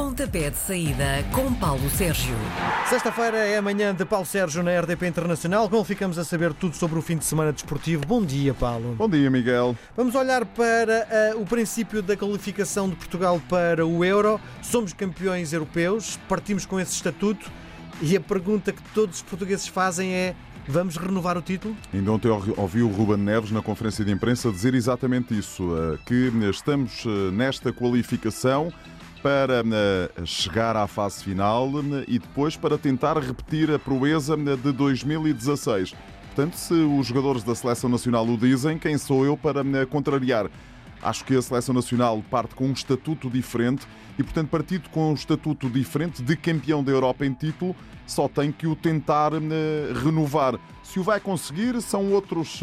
Pontapé de saída com Paulo Sérgio. Sexta-feira é amanhã de Paulo Sérgio na RDP Internacional, com ele ficamos a saber tudo sobre o fim de semana desportivo. Bom dia, Paulo. Bom dia, Miguel. Vamos olhar para uh, o princípio da qualificação de Portugal para o Euro. Somos campeões europeus, partimos com esse estatuto e a pergunta que todos os portugueses fazem é: Vamos renovar o título? Ainda ontem ouvi o Ruben Neves na conferência de imprensa dizer exatamente isso, eh, que estamos eh, nesta qualificação para eh, chegar à fase final e depois para tentar repetir a proeza de 2016. Portanto, se os jogadores da Seleção Nacional o dizem, quem sou eu para contrariar? Acho que a Seleção Nacional parte com um estatuto diferente e, portanto, partido com um estatuto diferente de campeão da Europa em título, só tem que o tentar renovar. Se o vai conseguir, são outros,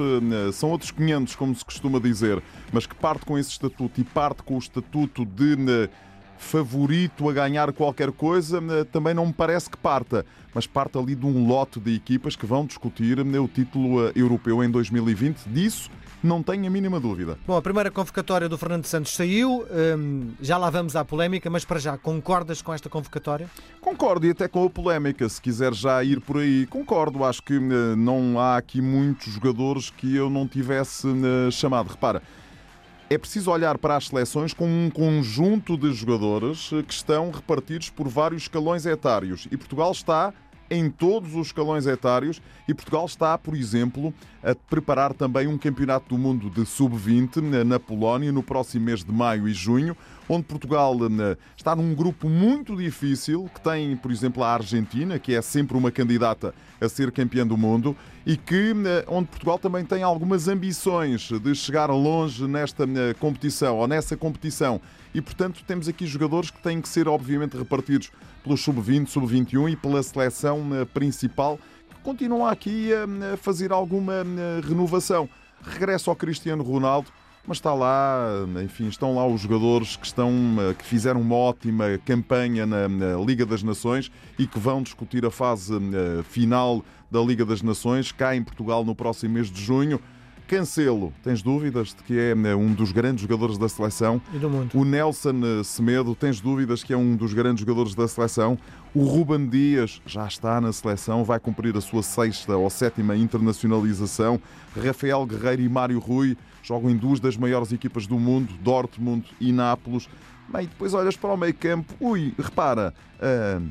são outros 500, como se costuma dizer, mas que parte com esse estatuto e parte com o estatuto de favorito a ganhar qualquer coisa, também não me parece que parta, mas parte ali de um lote de equipas que vão discutir o título europeu em 2020. Disso não tenho a mínima dúvida. Bom, a primeira convocatória do Fernando Santos saiu, hum, já lá vamos à polémica, mas para já, concordas com esta convocatória? Concordo e até com a polémica, se quiser já ir por aí. Concordo, acho que não há aqui muitos jogadores que eu não tivesse chamado. Repara, é preciso olhar para as seleções com um conjunto de jogadores que estão repartidos por vários escalões etários. E Portugal está em todos os escalões etários. E Portugal está, por exemplo, a preparar também um campeonato do mundo de sub-20 na Polónia no próximo mês de maio e junho, onde Portugal eh, está num grupo muito difícil, que tem, por exemplo, a Argentina, que é sempre uma candidata a ser campeã do mundo, e que eh, onde Portugal também tem algumas ambições de chegar longe nesta eh, competição ou nessa competição. E, portanto, temos aqui jogadores que têm que ser, obviamente, repartidos pelo sub-20, sub-21 e pela seleção principal, que continuam aqui a fazer alguma renovação. Regresso ao Cristiano Ronaldo mas está lá, enfim, estão lá os jogadores que, estão, que fizeram uma ótima campanha na, na Liga das Nações e que vão discutir a fase uh, final da Liga das Nações cá em Portugal no próximo mês de junho. Cancelo, tens dúvidas de que é eh, um dos grandes jogadores da seleção? E do mundo. O Nelson eh, Semedo, tens dúvidas que é um dos grandes jogadores da seleção? O Ruben Dias já está na seleção, vai cumprir a sua sexta ou sétima internacionalização. Rafael Guerreiro e Mário Rui jogam em duas das maiores equipas do mundo, Dortmund e Nápoles. Bem, depois olhas para o meio campo, ui, repara, uh,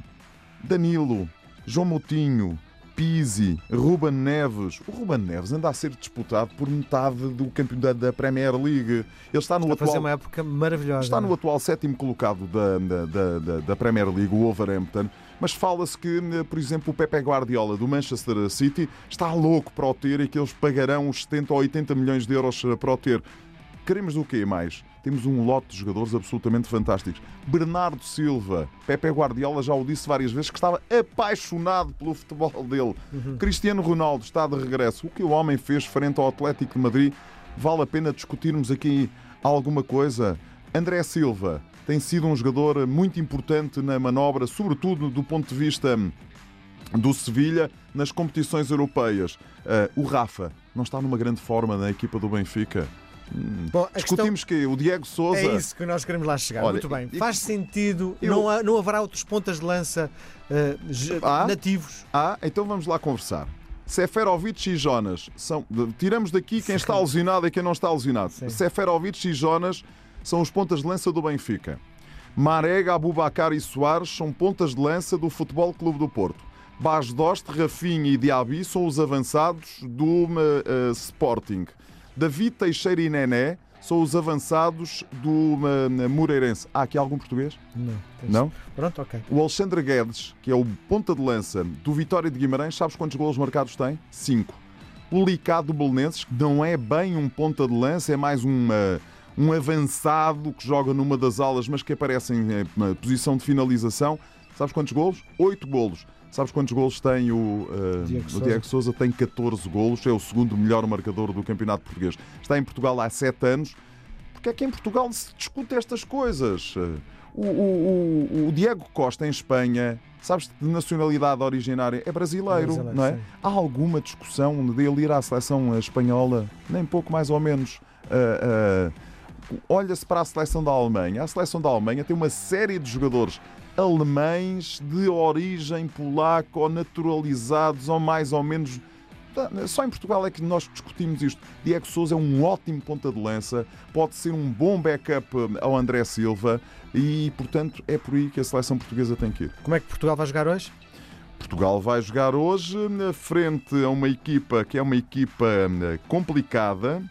Danilo, João Moutinho, Pizzi, Ruben Neves. O Ruben Neves anda a ser disputado por metade do campeonato da Premier League. Ele está no está atual. A uma época maravilhosa. Está no atual sétimo colocado da, da, da, da Premier League, o Wolverhampton. Mas fala-se que, por exemplo, o Pepe Guardiola do Manchester City está louco para o ter e que eles pagarão os 70 ou 80 milhões de euros para o ter. Queremos o quê mais? Temos um lote de jogadores absolutamente fantásticos. Bernardo Silva, Pepe Guardiola já o disse várias vezes que estava apaixonado pelo futebol dele. Uhum. Cristiano Ronaldo está de regresso. O que o homem fez frente ao Atlético de Madrid vale a pena discutirmos aqui alguma coisa. André Silva tem sido um jogador muito importante na manobra, sobretudo do ponto de vista do Sevilha nas competições europeias. Uh, o Rafa não está numa grande forma na equipa do Benfica. Bom, Discutimos questão... que o Diego Souza. É isso que nós queremos lá chegar. Olha, Muito bem. Faz sentido. Eu... Não, há, não haverá outros pontas de lança uh, nativos. Ah, então vamos lá conversar. Seferovic e Jonas são. Tiramos daqui quem está alucinado e quem não está alucinado. Seferovic e Jonas são os pontas de lança do Benfica. Marega, Abubacar e Soares são pontas de lança do Futebol Clube do Porto. Bas Dost, Rafinha e Diaby são os avançados do uh, Sporting. David Teixeira e Nené são os avançados do Moreirense. Há aqui algum português? Não. Não? Pronto, ok. O Alexandre Guedes, que é o ponta de lança do Vitória de Guimarães, sabes quantos golos marcados tem? Cinco. O Licado do Belenenses, que não é bem um ponta de lança, é mais uma, um avançado que joga numa das alas, mas que aparece em eh, posição de finalização. Sabes quantos golos? Oito golos. Sabes quantos golos tem o, uh, Diego, o Diego Souza? Tem 14 golos, é o segundo melhor marcador do Campeonato Português. Está em Portugal há 7 anos. Porque é que em Portugal se discute estas coisas? O, o, o, o Diego Costa em Espanha, sabes de nacionalidade originária, é brasileiro, brasileiro não é? Sim. Há alguma discussão de ele ir à seleção espanhola? Nem pouco mais ou menos. Uh, uh, olha-se para a seleção da Alemanha. A seleção da Alemanha tem uma série de jogadores alemães de origem polaca ou naturalizados ou mais ou menos. Tá, só em Portugal é que nós discutimos isto. Diego Souza é um ótimo ponta de lança, pode ser um bom backup ao André Silva e, portanto, é por aí que a seleção portuguesa tem que ir. Como é que Portugal vai jogar hoje? Portugal vai jogar hoje na frente a uma equipa que é uma equipa hum, complicada.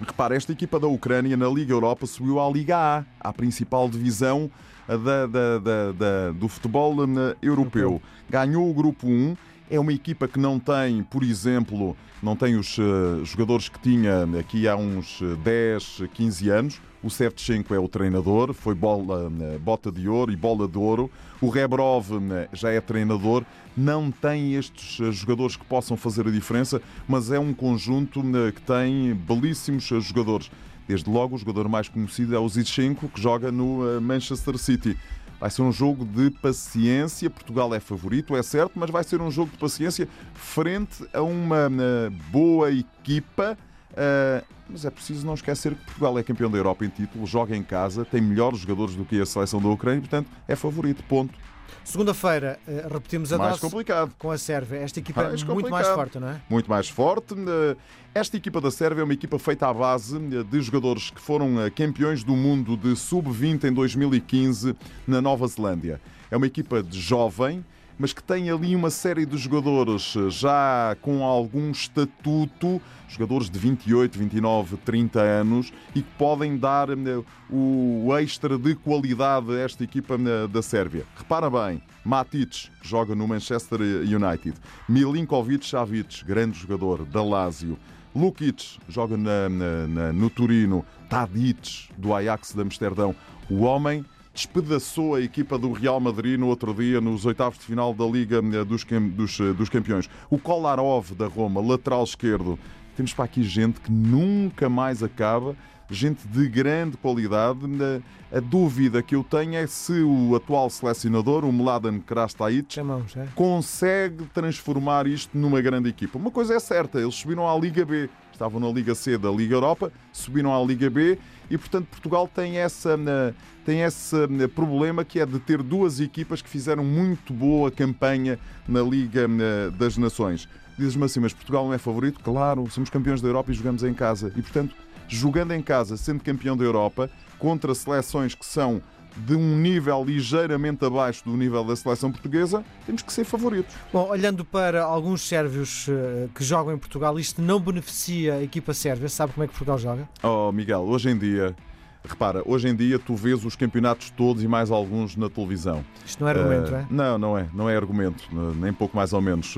Repara, esta equipa da Ucrânia na Liga Europa subiu à Liga A, à principal divisão da, da, da, do futebol hum, europeu. Ganhou o grupo 1 é uma equipa que não tem, por exemplo, não tem os uh, jogadores que tinha aqui há uns 10, 15 anos. O Sevchenko é o treinador, foi bola, uh, bota de ouro e bola de ouro. O Rebrov já é treinador. Não tem estes jogadores que possam fazer a diferença, mas é um conjunto que tem belíssimos jogadores. Desde logo, o jogador mais conhecido é o Zichenko, que joga no Manchester City. Vai ser um jogo de paciência. Portugal é favorito, é certo, mas vai ser um jogo de paciência frente a uma eh, boa equipa. Uh, mas é preciso não esquecer que Portugal é campeão da Europa em título, joga em casa, tem melhores jogadores do que a seleção da Ucrânia, portanto é favorito. Ponto. Segunda-feira, eh, repetimos a mais dose complicado. com a Sérvia. Esta equipa mais é muito complicado. mais forte, não é? Muito mais forte. Eh, esta equipa da Sérvia é uma equipa feita à base eh, de jogadores que foram campeões do mundo de sub-20 em 2015 na Nova Zelândia. É uma equipa de jovem, mas que tem ali uma série de jogadores já com algum estatuto, jogadores de 28, 29, 30 anos e que podem dar eh, o extra de qualidade a esta equipa eh, da Sérvia. Repara bem, Matic, que joga no Manchester United, Milinkovic Savic, grande jogador da Lazio, Lukic, joga na, na, na, no Turino, Tadic, do Ajax de Amsterdão. O homem despedaçou a equipa do Real Madrid no outro dia, nos oitavos de final da Liga eh, dos, dos, eh, dos Campeões. O Kolarov da Roma, lateral esquerdo. Temos para aqui gente que nunca mais acaba, gente de grande qualidade. A dúvida que eu tenho é se o atual selecionador, o Mladen Krastajc, é? consegue transformar isto numa grande equipa. Uma coisa é certa, eles subiram à Liga B, estavam na Liga C da Liga Europa, subiram à Liga B e, portanto, Portugal tem, essa, tem esse problema que é de ter duas equipas que fizeram muito boa campanha na Liga das Nações. Dizes-me assim, mas Portugal não é favorito? Claro, somos campeões da Europa e jogamos em casa. E, portanto, jogando em casa, sendo campeão da Europa, contra seleções que são de um nível ligeiramente abaixo do nível da seleção portuguesa, temos que ser favoritos. Bom, olhando para alguns sérvios uh, que jogam em Portugal, isto não beneficia a equipa sérvia? Sabe como é que Portugal joga? Oh, Miguel, hoje em dia Repara, hoje em dia tu vês os campeonatos todos e mais alguns na televisão. Isto não é argumento, uh, é? Não, não é. Não é argumento, nem pouco mais ou menos.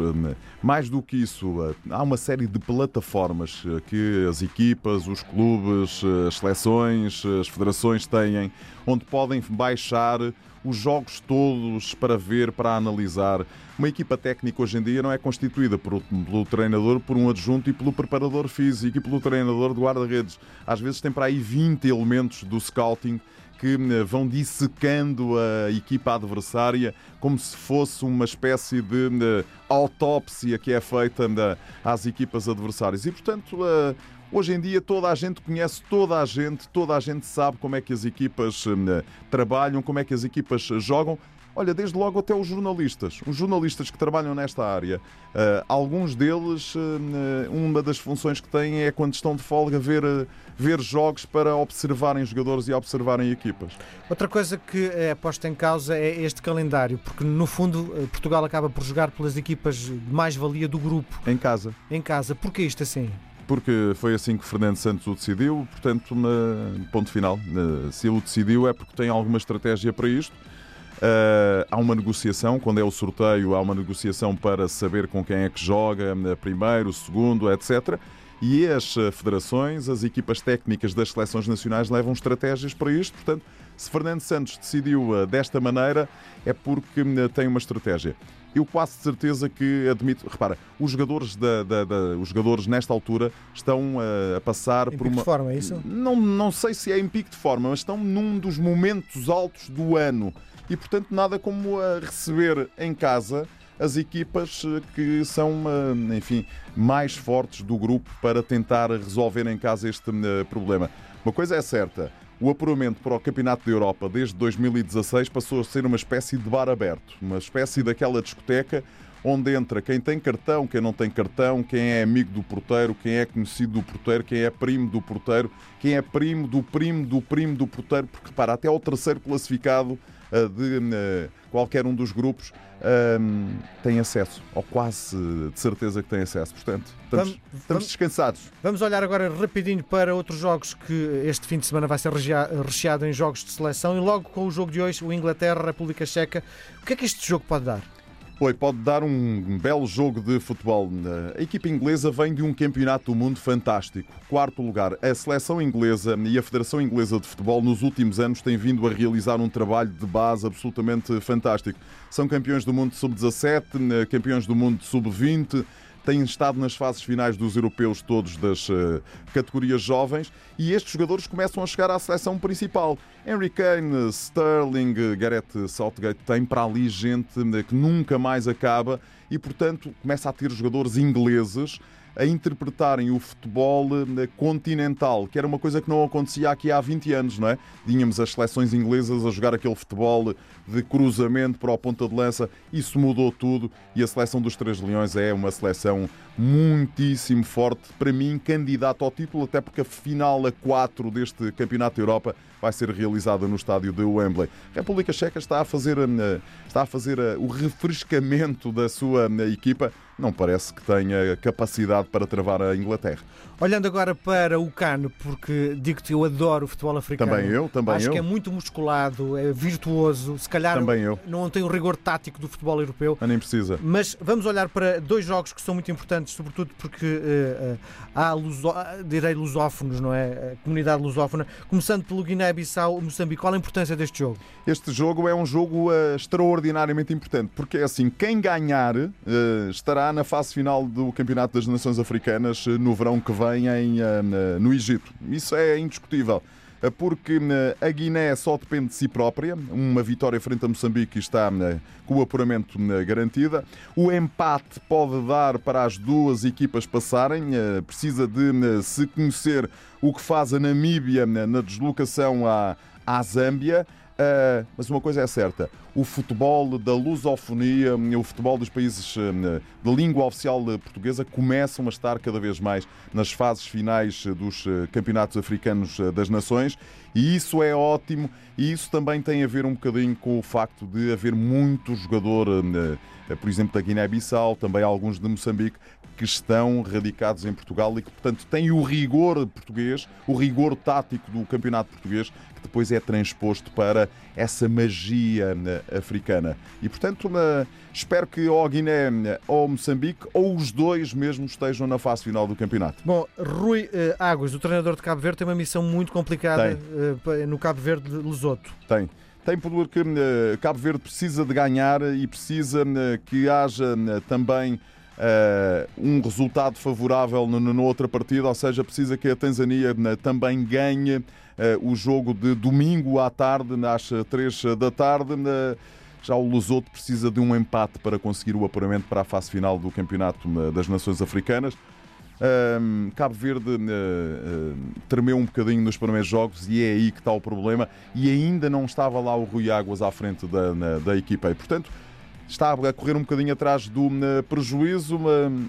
Mais do que isso, há uma série de plataformas que as equipas, os clubes, as seleções, as federações têm, onde podem baixar os jogos todos para ver, para analisar. Uma equipa técnica hoje em dia não é constituída por, pelo treinador, por um adjunto e pelo preparador físico e pelo treinador de guarda-redes. Às vezes tem para aí 20 elementos do scouting que eh, vão dissecando a equipa adversária como se fosse uma espécie de, de autópsia que é feita de, às equipas adversárias. E, portanto, Hoje em dia toda a gente conhece toda a gente, toda a gente sabe como é que as equipas hum, trabalham, como é que as equipas jogam. Olha, desde logo até os jornalistas, os jornalistas que trabalham nesta área, uh, alguns deles, uh, uma das funções que têm é quando estão de folga ver, uh, ver jogos para observarem jogadores e observarem equipas. Outra coisa que é posta em causa é este calendário, porque no fundo Portugal acaba por jogar pelas equipas de mais-valia do grupo. Em casa. Em casa. Porquê isto assim? Porque foi assim que Fernando Santos o decidiu, portanto, na, ponto final. Se ele o decidiu é porque tem alguma estratégia para isto. Uh, há uma negociação, quando é o sorteio, há uma negociação para saber com quem é que joga, primeiro, segundo, etc. E as federações, as equipas técnicas das seleções nacionais levam estratégias para isto. Portanto, se Fernando Santos decidiu uh, desta maneira, é porque uh, tem uma estratégia eu quase certeza que admito. Repara, os jogadores, da, da, da os jogadores nesta altura estão a, a passar em por uma. de forma, é isso? Não, não sei se é em pico de forma, mas estão num dos momentos altos do ano. E portanto, nada como a receber em casa as equipas que são, enfim, mais fortes do grupo para tentar resolver em casa este eh, problema. Uma coisa é certa, o apuramento para o Campeonato da Europa desde 2016 passou a ser uma espécie de bar aberto, uma espécie daquela discoteca onde entra quem tem cartão, quem não tem cartão, quem é amigo do porteiro, quem é conhecido do porteiro, quem é primo do porteiro, quem é primo do primo do primo do porteiro, porque para até ao terceiro classificado de uh, qualquer um dos grupos um, tem acesso, ou quase de certeza que tem acesso. Portanto, estamos, vamos, estamos vamos, descansados. Vamos olhar agora rapidinho para outros jogos que este fim de semana vai ser recheado em jogos de seleção e logo com o jogo de hoje, o Inglaterra-República Checa. O que é que este jogo pode dar? Oi, pode dar um belo jogo de futebol. A equipa inglesa vem de um campeonato do mundo fantástico. Quarto lugar, a seleção inglesa e a Federação Inglesa de Futebol nos últimos anos têm vindo a realizar um trabalho de base absolutamente fantástico. São campeões do mundo sub-17, campeões do mundo sub-20 têm estado nas fases finais dos europeus todos das uh, categorias jovens e estes jogadores começam a chegar à seleção principal. Henry Kane, Sterling, Gareth Southgate têm para ali gente eh, que nunca mais acaba e, portanto, começa a ter jogadores ingleses a interpretarem o futebol eh, continental, que era uma coisa que não acontecia aqui há 20 anos, não é? Tínhamos as seleções inglesas a jogar aquele futebol de cruzamento para o ponta de lança, isso mudou tudo e a seleção dos Três Leões é uma seleção muitíssimo forte, para mim, candidato ao título, até porque a final a 4 deste Campeonato da Europa vai ser realizada no estádio de Wembley. A República Checa está a fazer, eh, está a fazer eh, o refrescamento da sua equipa não parece que tenha capacidade para travar a Inglaterra. Olhando agora para o Cano, porque digo-te, eu adoro o futebol africano. Também eu, também Acho eu. que é muito musculado, é virtuoso, se calhar também eu. não tem o rigor tático do futebol europeu. Mas nem precisa. Mas vamos olhar para dois jogos que são muito importantes, sobretudo porque uh, uh, há, luso, direi, lusófonos, não é? A comunidade lusófona. Começando pelo Guiné-Bissau, Moçambique. Qual a importância deste jogo? Este jogo é um jogo uh, extraordinariamente importante, porque é assim, quem ganhar estará na fase final do Campeonato das Nações Africanas eh, no verão que vem em, eh, no Egito. Isso é indiscutível eh, porque a Guiné só depende de si própria. Uma vitória frente a Moçambique está com o apuramento garantida. O empate pode dar para as duas equipas passarem. Precisa de se conhecer o que faz a Namíbia na deslocação à, à Zâmbia. Uh, mas uma coisa é certa: o futebol da lusofonia, o futebol dos países uh, de língua oficial portuguesa começam a estar cada vez mais nas fases finais dos uh, campeonatos africanos das nações e isso é ótimo. E isso também tem a ver um bocadinho com o facto de haver muito jogador, por exemplo, da Guiné-Bissau, também alguns de Moçambique, que estão radicados em Portugal e que, portanto, têm o rigor português, o rigor tático do campeonato português, que depois é transposto para essa magia né, africana. E, portanto, espero que ou a Guiné ou Moçambique, ou os dois mesmo, estejam na fase final do campeonato. Bom, Rui eh, Águas, o treinador de Cabo Verde, tem uma missão muito complicada eh, no Cabo Verde de Lesoto. Tem. Tem porque Cabo Verde precisa de ganhar e precisa que haja também uh, um resultado favorável na outra partida, ou seja, precisa que a Tanzânia uh, também ganhe uh, o jogo de domingo à tarde, às 3 da tarde. Já o Lesoto precisa de um empate para conseguir o apuramento para a fase final do Campeonato das Nações Africanas. Cabo Verde uh, uh, tremeu um bocadinho nos primeiros jogos e é aí que está o problema. E ainda não estava lá o Rui Águas à frente da, na, da equipa. E, portanto, está a correr um bocadinho atrás do uh, prejuízo.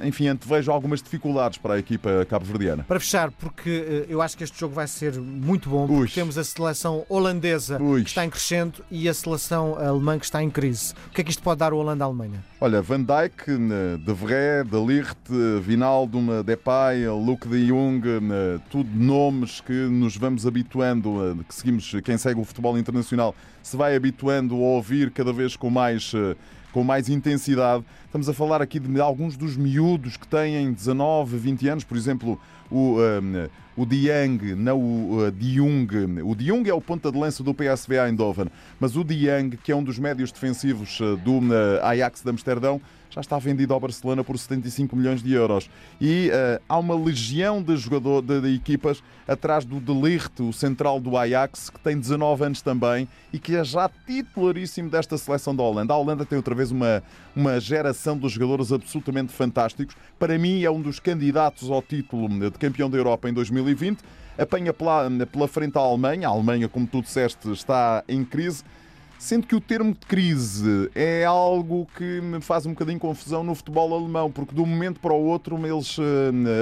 enfim, antevejo algumas dificuldades para a equipa cabo-verdiana. Para fechar, porque uh, eu acho que este jogo vai ser muito bom, porque Ux. temos a seleção holandesa Ux. que está em crescendo e a seleção alemã que está em crise. O que é que isto pode dar ao Holanda-Alemanha? Olha, Van Dijk, De Vrij, De Ligt, Vinaldo, Depay, Luke de Jong, tudo nomes que nos vamos habituando, que seguimos, quem segue o futebol internacional, se vai habituando a ouvir cada vez com mais com mais intensidade. Estamos a falar aqui de alguns dos miúdos que têm 19, 20 anos, por exemplo, o, um, o Diang, não o uh, Diung. O Diung é o ponta de lança do PSV Eindhoven, mas o Diang, que é um dos médios defensivos uh, do uh, Ajax de Amsterdão, já está vendido ao Barcelona por 75 milhões de euros. E uh, há uma legião de, jogador, de, de, equipas atrás do De Ligt, o central do Ajax, que tem 19 anos também e que é já titularíssimo desta seleção da Holanda. A Holanda tem outra vez uma, uma geração de jogadores absolutamente fantásticos. Para mim, é um dos candidatos ao título de de campeão da Europa em 2020. Apanha pela, pela frente a Alemanha. A Alemanha, como tu disseste, está em crise. Sendo que o termo crise é algo que me faz um bocadinho confusão no futebol alemão, porque de um momento para o outro eles uh,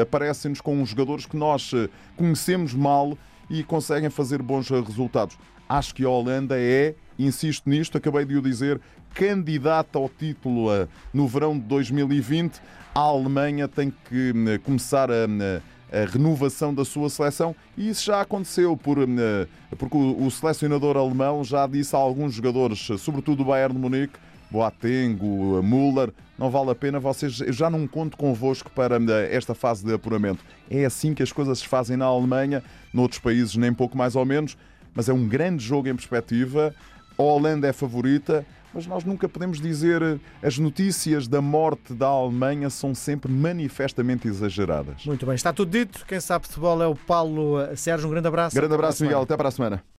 aparecem-nos com jogadores que nós uh, conhecemos mal e conseguem fazer bons resultados. Acho que a Holanda é, insisto nisto, acabei de o dizer, candidata ao título no verão de 2020. A Alemanha tem que começar a a renovação da sua seleção e isso já aconteceu por, eh, porque o selecionador alemão já disse a alguns jogadores, sobretudo o Bayern de Munique, Boateng, Müller, não vale a pena, vocês já não conto convosco para eh, esta fase de apuramento. É assim que as coisas se fazem na Alemanha, noutros países nem pouco mais ou menos, mas é um grande jogo em perspectiva. A Holanda é favorita, mas nós nunca podemos dizer eh, as notícias da morte da Alemanha são sempre manifestamente exageradas. Muito bem, está tudo dito. Quem sabe futebol é o Paulo Sérgio. Um grande abraço. Grande abraço, Miguel. Até para a semana.